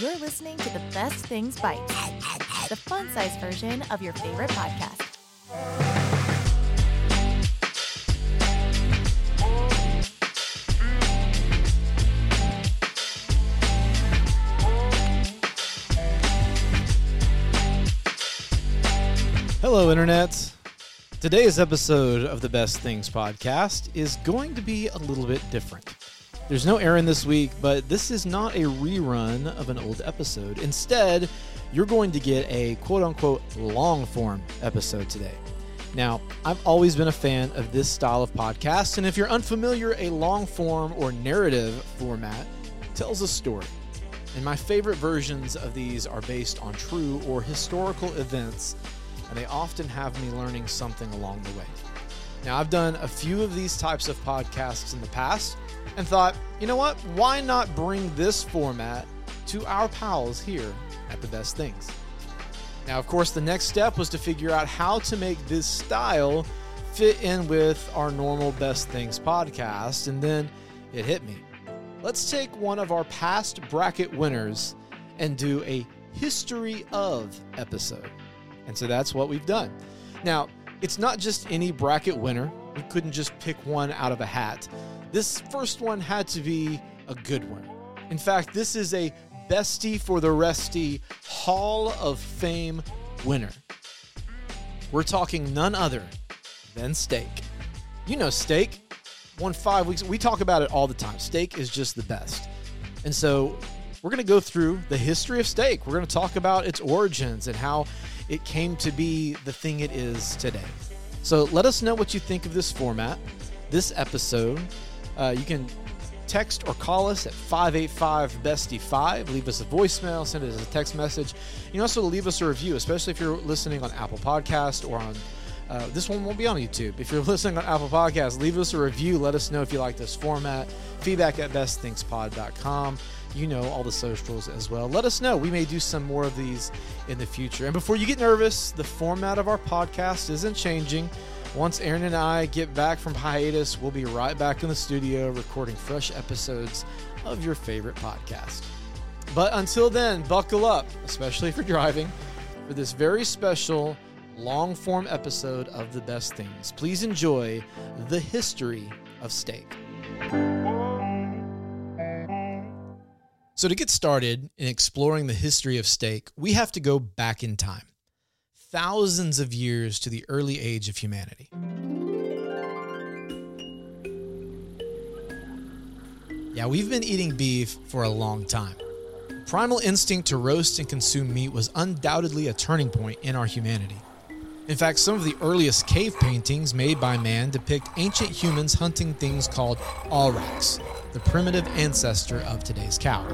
You're listening to the Best Things Bites, the fun sized version of your favorite podcast. Hello, Internet. Today's episode of the Best Things podcast is going to be a little bit different. There's no Aaron this week, but this is not a rerun of an old episode. Instead, you're going to get a quote unquote long form episode today. Now, I've always been a fan of this style of podcast, and if you're unfamiliar, a long form or narrative format tells a story. And my favorite versions of these are based on true or historical events and they often have me learning something along the way. Now, I've done a few of these types of podcasts in the past and thought, you know what? Why not bring this format to our pals here at The Best Things? Now, of course, the next step was to figure out how to make this style fit in with our normal Best Things podcast, and then it hit me. Let's take one of our past bracket winners and do a history of episode. And so that's what we've done. Now, it's not just any bracket winner. We couldn't just pick one out of a hat. This first one had to be a good one. In fact, this is a bestie for the resty Hall of Fame winner. We're talking none other than Steak. You know Steak. Won five weeks. We talk about it all the time. Steak is just the best. And so we're going to go through the history of steak. We're going to talk about its origins and how it came to be the thing it is today. So let us know what you think of this format, this episode. Uh, you can text or call us at 585 bestie 5 leave us a voicemail send us a text message you can also leave us a review especially if you're listening on apple podcast or on uh, this one won't be on youtube if you're listening on apple podcast leave us a review let us know if you like this format feedback at bestthingspod.com you know all the socials as well. Let us know. We may do some more of these in the future. And before you get nervous, the format of our podcast isn't changing. Once Aaron and I get back from hiatus, we'll be right back in the studio recording fresh episodes of your favorite podcast. But until then, buckle up, especially you're driving, for this very special long form episode of The Best Things. Please enjoy the history of steak. So, to get started in exploring the history of steak, we have to go back in time, thousands of years to the early age of humanity. Yeah, we've been eating beef for a long time. The primal instinct to roast and consume meat was undoubtedly a turning point in our humanity. In fact, some of the earliest cave paintings made by man depict ancient humans hunting things called aurochs, the primitive ancestor of today's cow.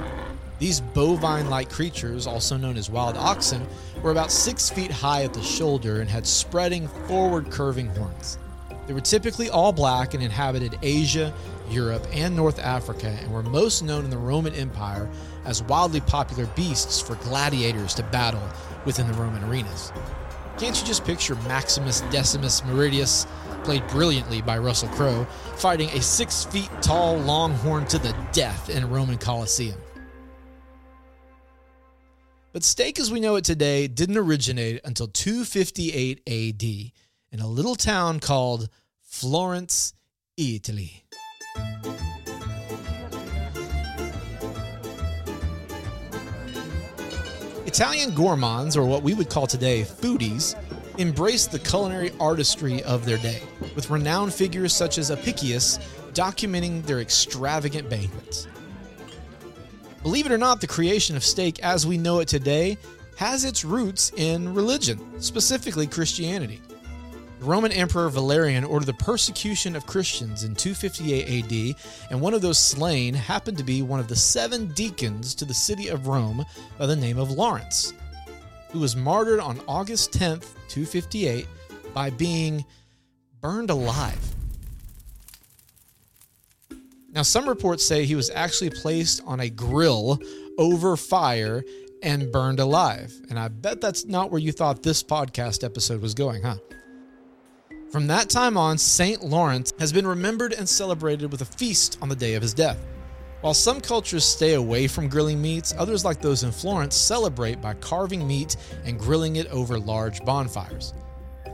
These bovine like creatures, also known as wild oxen, were about six feet high at the shoulder and had spreading, forward curving horns. They were typically all black and inhabited Asia, Europe, and North Africa, and were most known in the Roman Empire as wildly popular beasts for gladiators to battle within the Roman arenas. Can't you just picture Maximus Decimus Meridius, played brilliantly by Russell Crowe, fighting a six feet tall longhorn to the death in a Roman Colosseum? But steak as we know it today didn't originate until 258 AD in a little town called Florence, Italy. Italian gourmands, or what we would call today foodies, embraced the culinary artistry of their day, with renowned figures such as Apicius documenting their extravagant banquets. Believe it or not, the creation of steak as we know it today has its roots in religion, specifically Christianity. The Roman Emperor Valerian ordered the persecution of Christians in 258 AD, and one of those slain happened to be one of the seven deacons to the city of Rome by the name of Lawrence, who was martyred on August 10th, 258, by being burned alive. Now, some reports say he was actually placed on a grill over fire and burned alive. And I bet that's not where you thought this podcast episode was going, huh? From that time on, St. Lawrence has been remembered and celebrated with a feast on the day of his death. While some cultures stay away from grilling meats, others, like those in Florence, celebrate by carving meat and grilling it over large bonfires.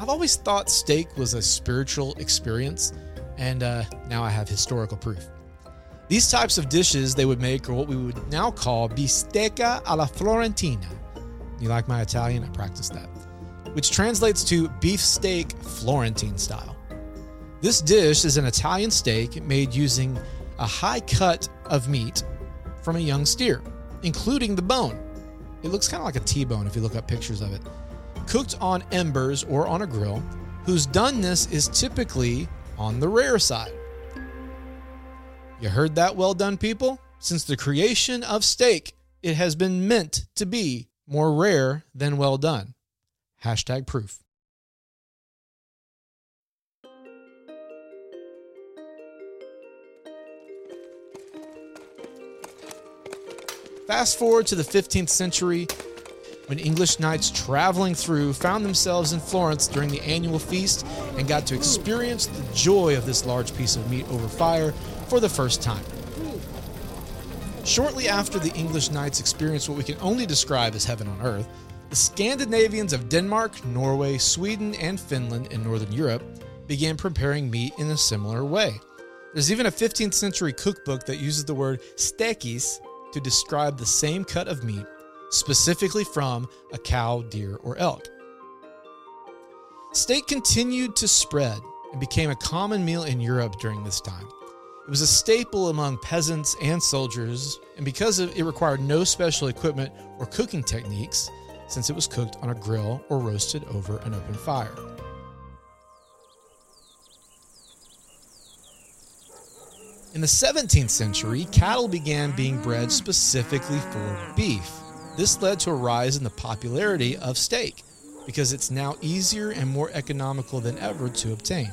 I've always thought steak was a spiritual experience, and uh, now I have historical proof. These types of dishes they would make are what we would now call bistecca alla florentina. You like my Italian? I practiced that. Which translates to beef steak Florentine style. This dish is an Italian steak made using a high cut of meat from a young steer, including the bone. It looks kind of like a T bone if you look up pictures of it. Cooked on embers or on a grill, whose doneness is typically on the rare side. You heard that, well done, people? Since the creation of steak, it has been meant to be more rare than well done. Hashtag proof. Fast forward to the 15th century when English knights traveling through found themselves in Florence during the annual feast and got to experience the joy of this large piece of meat over fire for the first time. Shortly after the English knights experienced what we can only describe as heaven on earth, the Scandinavians of Denmark, Norway, Sweden, and Finland in northern Europe began preparing meat in a similar way. There's even a 15th century cookbook that uses the word stekis to describe the same cut of meat, specifically from a cow, deer, or elk. Steak continued to spread and became a common meal in Europe during this time. It was a staple among peasants and soldiers, and because it required no special equipment or cooking techniques, since it was cooked on a grill or roasted over an open fire. In the 17th century, cattle began being bred specifically for beef. This led to a rise in the popularity of steak because it's now easier and more economical than ever to obtain.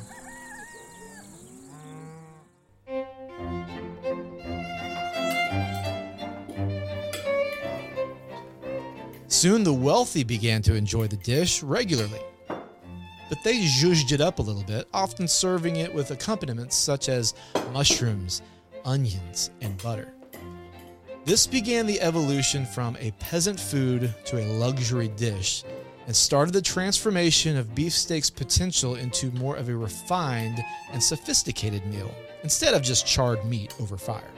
Soon the wealthy began to enjoy the dish regularly. But they zhuzhed it up a little bit, often serving it with accompaniments such as mushrooms, onions, and butter. This began the evolution from a peasant food to a luxury dish and started the transformation of beefsteak's potential into more of a refined and sophisticated meal instead of just charred meat over fire.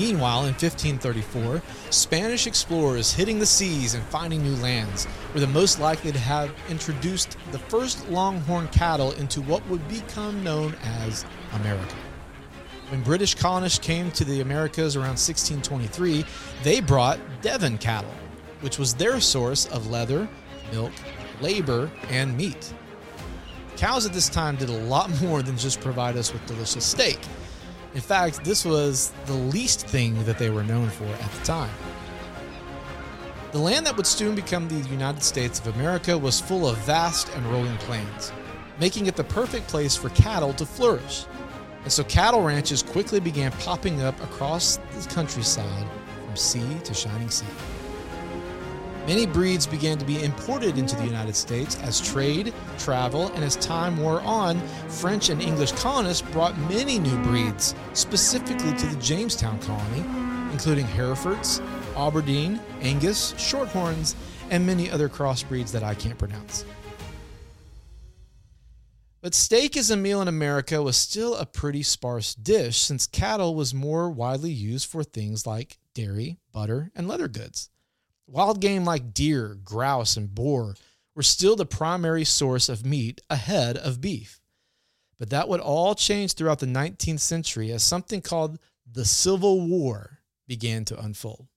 Meanwhile, in 1534, Spanish explorers hitting the seas and finding new lands were the most likely to have introduced the first longhorn cattle into what would become known as America. When British colonists came to the Americas around 1623, they brought Devon cattle, which was their source of leather, milk, labor, and meat. Cows at this time did a lot more than just provide us with delicious steak. In fact, this was the least thing that they were known for at the time. The land that would soon become the United States of America was full of vast and rolling plains, making it the perfect place for cattle to flourish. And so cattle ranches quickly began popping up across the countryside from sea to shining sea. Many breeds began to be imported into the United States as trade, travel, and as time wore on, French and English colonists brought many new breeds, specifically to the Jamestown colony, including Herefords, Aberdeen, Angus, Shorthorns, and many other crossbreeds that I can't pronounce. But steak as a meal in America was still a pretty sparse dish since cattle was more widely used for things like dairy, butter, and leather goods. Wild game like deer, grouse, and boar were still the primary source of meat ahead of beef. But that would all change throughout the 19th century as something called the Civil War began to unfold.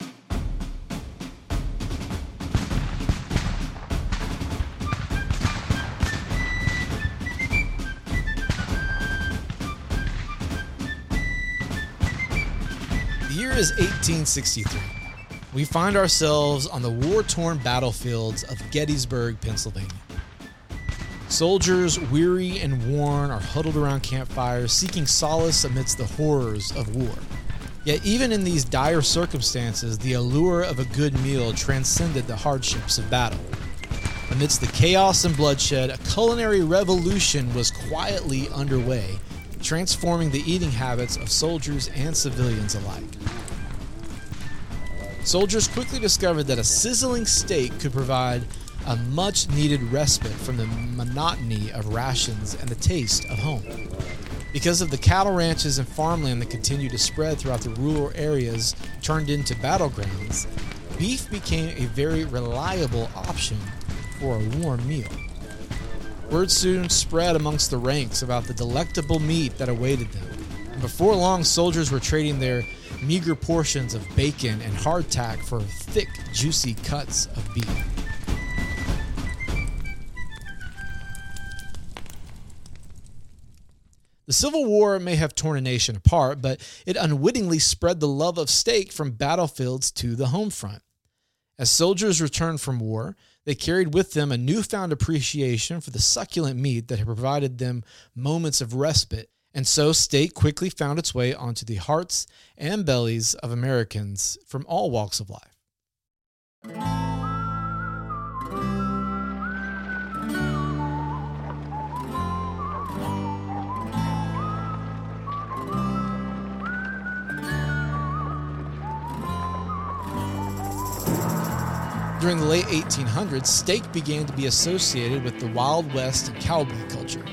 The year is 1863 we find ourselves on the war torn battlefields of Gettysburg, Pennsylvania. Soldiers, weary and worn, are huddled around campfires, seeking solace amidst the horrors of war. Yet, even in these dire circumstances, the allure of a good meal transcended the hardships of battle. Amidst the chaos and bloodshed, a culinary revolution was quietly underway, transforming the eating habits of soldiers and civilians alike. Soldiers quickly discovered that a sizzling steak could provide a much needed respite from the monotony of rations and the taste of home. Because of the cattle ranches and farmland that continued to spread throughout the rural areas turned into battlegrounds, beef became a very reliable option for a warm meal. Word soon spread amongst the ranks about the delectable meat that awaited them. And before long, soldiers were trading their meager portions of bacon and hardtack for thick, juicy cuts of beef. The Civil War may have torn a nation apart, but it unwittingly spread the love of steak from battlefields to the home front. As soldiers returned from war, they carried with them a newfound appreciation for the succulent meat that had provided them moments of respite, and so steak quickly found its way onto the hearts and bellies of Americans from all walks of life. During the late 1800s, steak began to be associated with the Wild West and cowboy culture.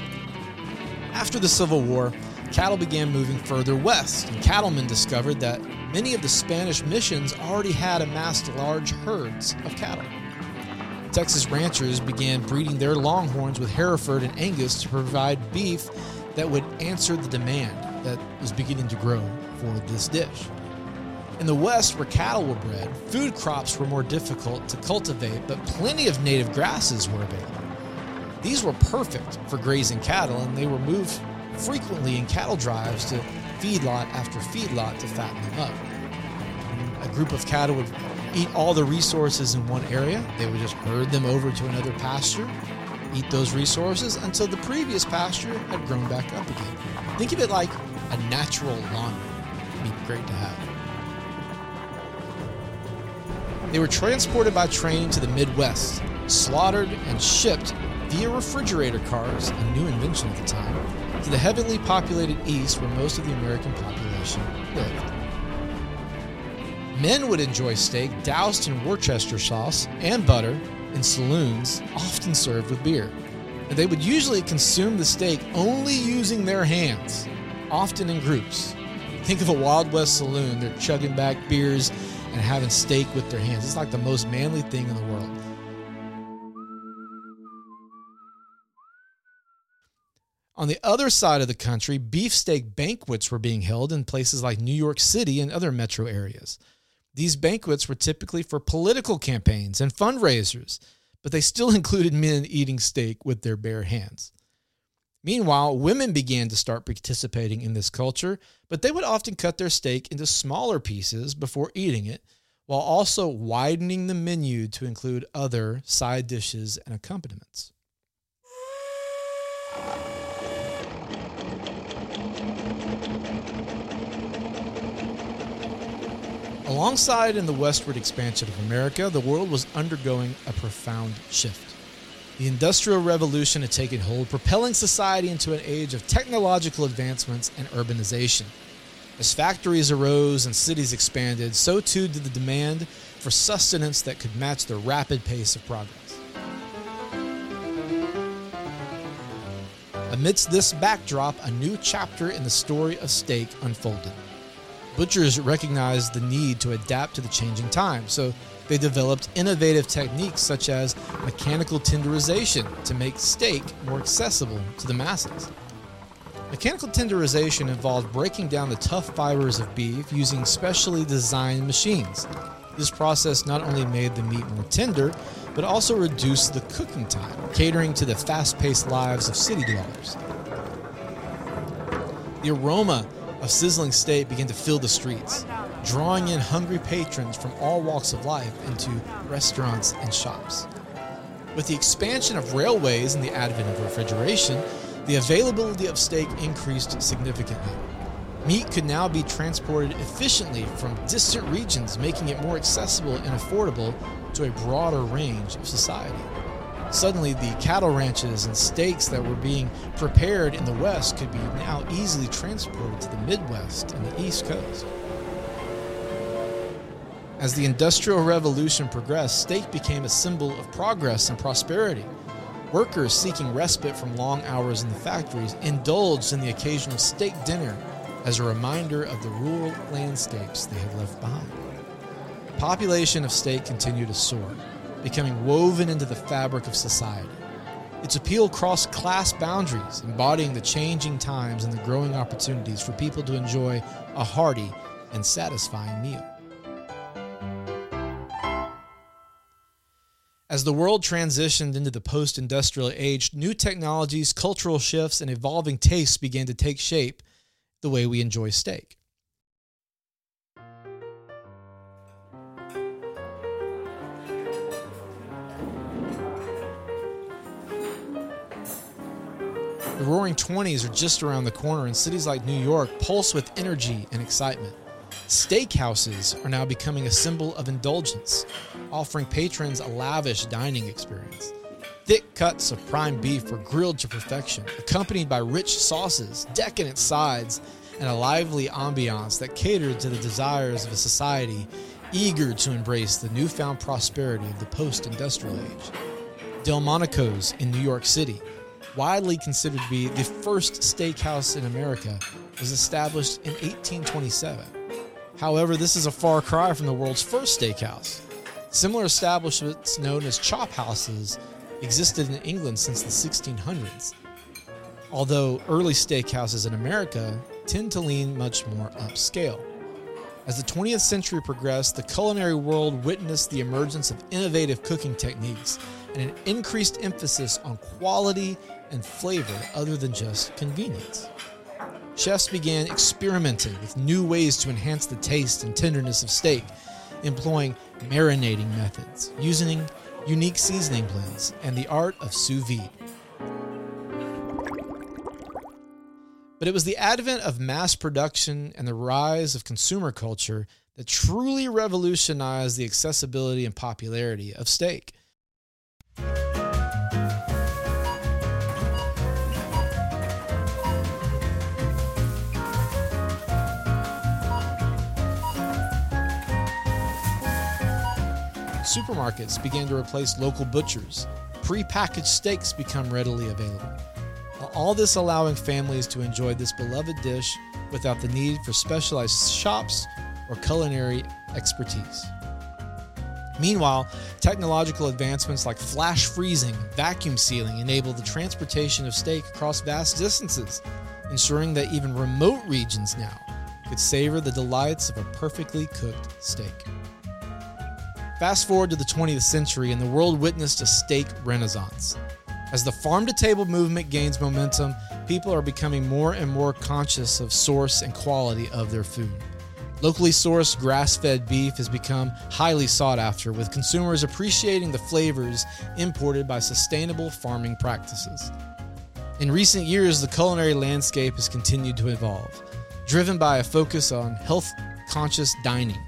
After the Civil War, cattle began moving further west, and cattlemen discovered that many of the Spanish missions already had amassed large herds of cattle. Texas ranchers began breeding their longhorns with Hereford and Angus to provide beef that would answer the demand that was beginning to grow for this dish. In the West, where cattle were bred, food crops were more difficult to cultivate, but plenty of native grasses were available. These were perfect for grazing cattle, and they were moved frequently in cattle drives to feedlot after feedlot to fatten them up. A group of cattle would eat all the resources in one area, they would just herd them over to another pasture, eat those resources until the previous pasture had grown back up again. Think of it like a natural lawn. It'd be great to have. They were transported by train to the Midwest, slaughtered and shipped via refrigerator cars, a new invention at the time, to the heavily populated East where most of the American population lived. Men would enjoy steak doused in Worcester sauce and butter in saloons, often served with beer. And they would usually consume the steak only using their hands, often in groups. Think of a Wild West saloon, they're chugging back beers and having steak with their hands. It's like the most manly thing in the world. On the other side of the country, beefsteak banquets were being held in places like New York City and other metro areas. These banquets were typically for political campaigns and fundraisers, but they still included men eating steak with their bare hands. Meanwhile, women began to start participating in this culture, but they would often cut their steak into smaller pieces before eating it, while also widening the menu to include other side dishes and accompaniments. Alongside in the westward expansion of America, the world was undergoing a profound shift. The Industrial Revolution had taken hold, propelling society into an age of technological advancements and urbanization. As factories arose and cities expanded, so too did the demand for sustenance that could match the rapid pace of progress. Amidst this backdrop, a new chapter in the story of steak unfolded. Butchers recognized the need to adapt to the changing times, so they developed innovative techniques such as mechanical tenderization to make steak more accessible to the masses. Mechanical tenderization involved breaking down the tough fibers of beef using specially designed machines. This process not only made the meat more tender, but also reduced the cooking time, catering to the fast paced lives of city dwellers. The aroma of sizzling steak began to fill the streets drawing in hungry patrons from all walks of life into restaurants and shops. With the expansion of railways and the advent of refrigeration, the availability of steak increased significantly. Meat could now be transported efficiently from distant regions, making it more accessible and affordable to a broader range of society. Suddenly, the cattle ranches and steaks that were being prepared in the West could be now easily transported to the Midwest and the East Coast. As the Industrial Revolution progressed, steak became a symbol of progress and prosperity. Workers seeking respite from long hours in the factories indulged in the occasional steak dinner as a reminder of the rural landscapes they had left behind. Population of steak continued to soar becoming woven into the fabric of society. Its appeal crossed class boundaries, embodying the changing times and the growing opportunities for people to enjoy a hearty and satisfying meal. As the world transitioned into the post industrial age, new technologies, cultural shifts, and evolving tastes began to take shape the way we enjoy steak. The roaring 20s are just around the corner, and cities like New York pulse with energy and excitement. Steakhouses are now becoming a symbol of indulgence, offering patrons a lavish dining experience. Thick cuts of prime beef were grilled to perfection, accompanied by rich sauces, decadent sides, and a lively ambiance that catered to the desires of a society eager to embrace the newfound prosperity of the post industrial age. Delmonico's in New York City widely considered to be the first steakhouse in America, was established in 1827. However, this is a far cry from the world's first steakhouse. Similar establishments known as chop houses existed in England since the 1600s. Although early steakhouses in America tend to lean much more upscale. As the 20th century progressed, the culinary world witnessed the emergence of innovative cooking techniques and an increased emphasis on quality and flavor other than just convenience. Chefs began experimenting with new ways to enhance the taste and tenderness of steak, employing marinating methods, using unique seasoning blends, and the art of sous vide. But it was the advent of mass production and the rise of consumer culture that truly revolutionized the accessibility and popularity of steak. Supermarkets began to replace local butchers. Pre-packaged steaks become readily available. All this allowing families to enjoy this beloved dish without the need for specialized shops or culinary expertise. Meanwhile, technological advancements like flash freezing vacuum sealing enable the transportation of steak across vast distances, ensuring that even remote regions now could savor the delights of a perfectly cooked steak. Fast forward to the 20th century, and the world witnessed a steak renaissance. As the farm to table movement gains momentum, people are becoming more and more conscious of source and quality of their food. Locally sourced grass fed beef has become highly sought after, with consumers appreciating the flavors imported by sustainable farming practices. In recent years, the culinary landscape has continued to evolve, driven by a focus on health conscious dining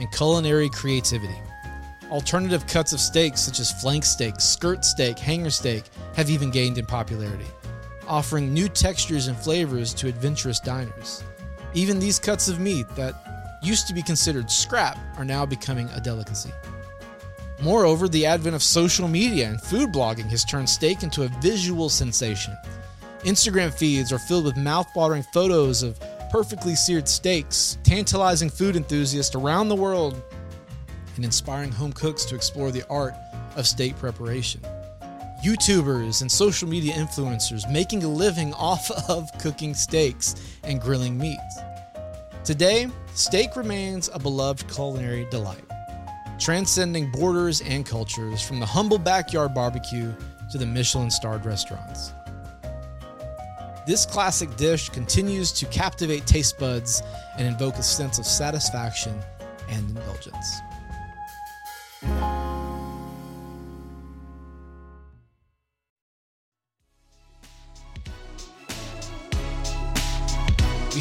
and culinary creativity. Alternative cuts of steaks, such as flank steak, skirt steak, hanger steak, have even gained in popularity, offering new textures and flavors to adventurous diners. Even these cuts of meat that used to be considered scrap are now becoming a delicacy. Moreover, the advent of social media and food blogging has turned steak into a visual sensation. Instagram feeds are filled with mouth-watering photos of perfectly seared steaks, tantalizing food enthusiasts around the world and inspiring home cooks to explore the art of steak preparation. YouTubers and social media influencers making a living off of cooking steaks and grilling meats. Today, steak remains a beloved culinary delight, transcending borders and cultures from the humble backyard barbecue to the Michelin starred restaurants. This classic dish continues to captivate taste buds and invoke a sense of satisfaction and indulgence.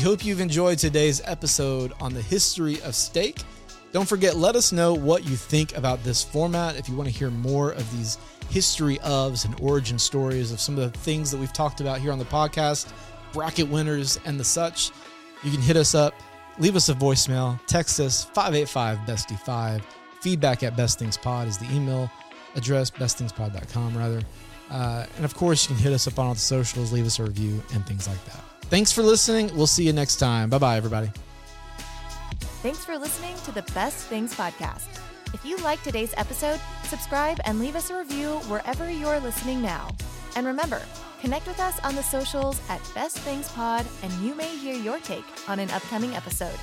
Hope you've enjoyed today's episode on the history of steak. Don't forget, let us know what you think about this format. If you want to hear more of these history ofs and origin stories of some of the things that we've talked about here on the podcast, bracket winners and the such, you can hit us up, leave us a voicemail, text us 585 bestie 5 Feedback at bestthingspod is the email address, bestthingspod.com rather. Uh, and of course, you can hit us up on all the socials, leave us a review, and things like that. Thanks for listening. We'll see you next time. Bye bye, everybody. Thanks for listening to the Best Things Podcast. If you like today's episode, subscribe and leave us a review wherever you're listening now. And remember, connect with us on the socials at Best Things Pod, and you may hear your take on an upcoming episode.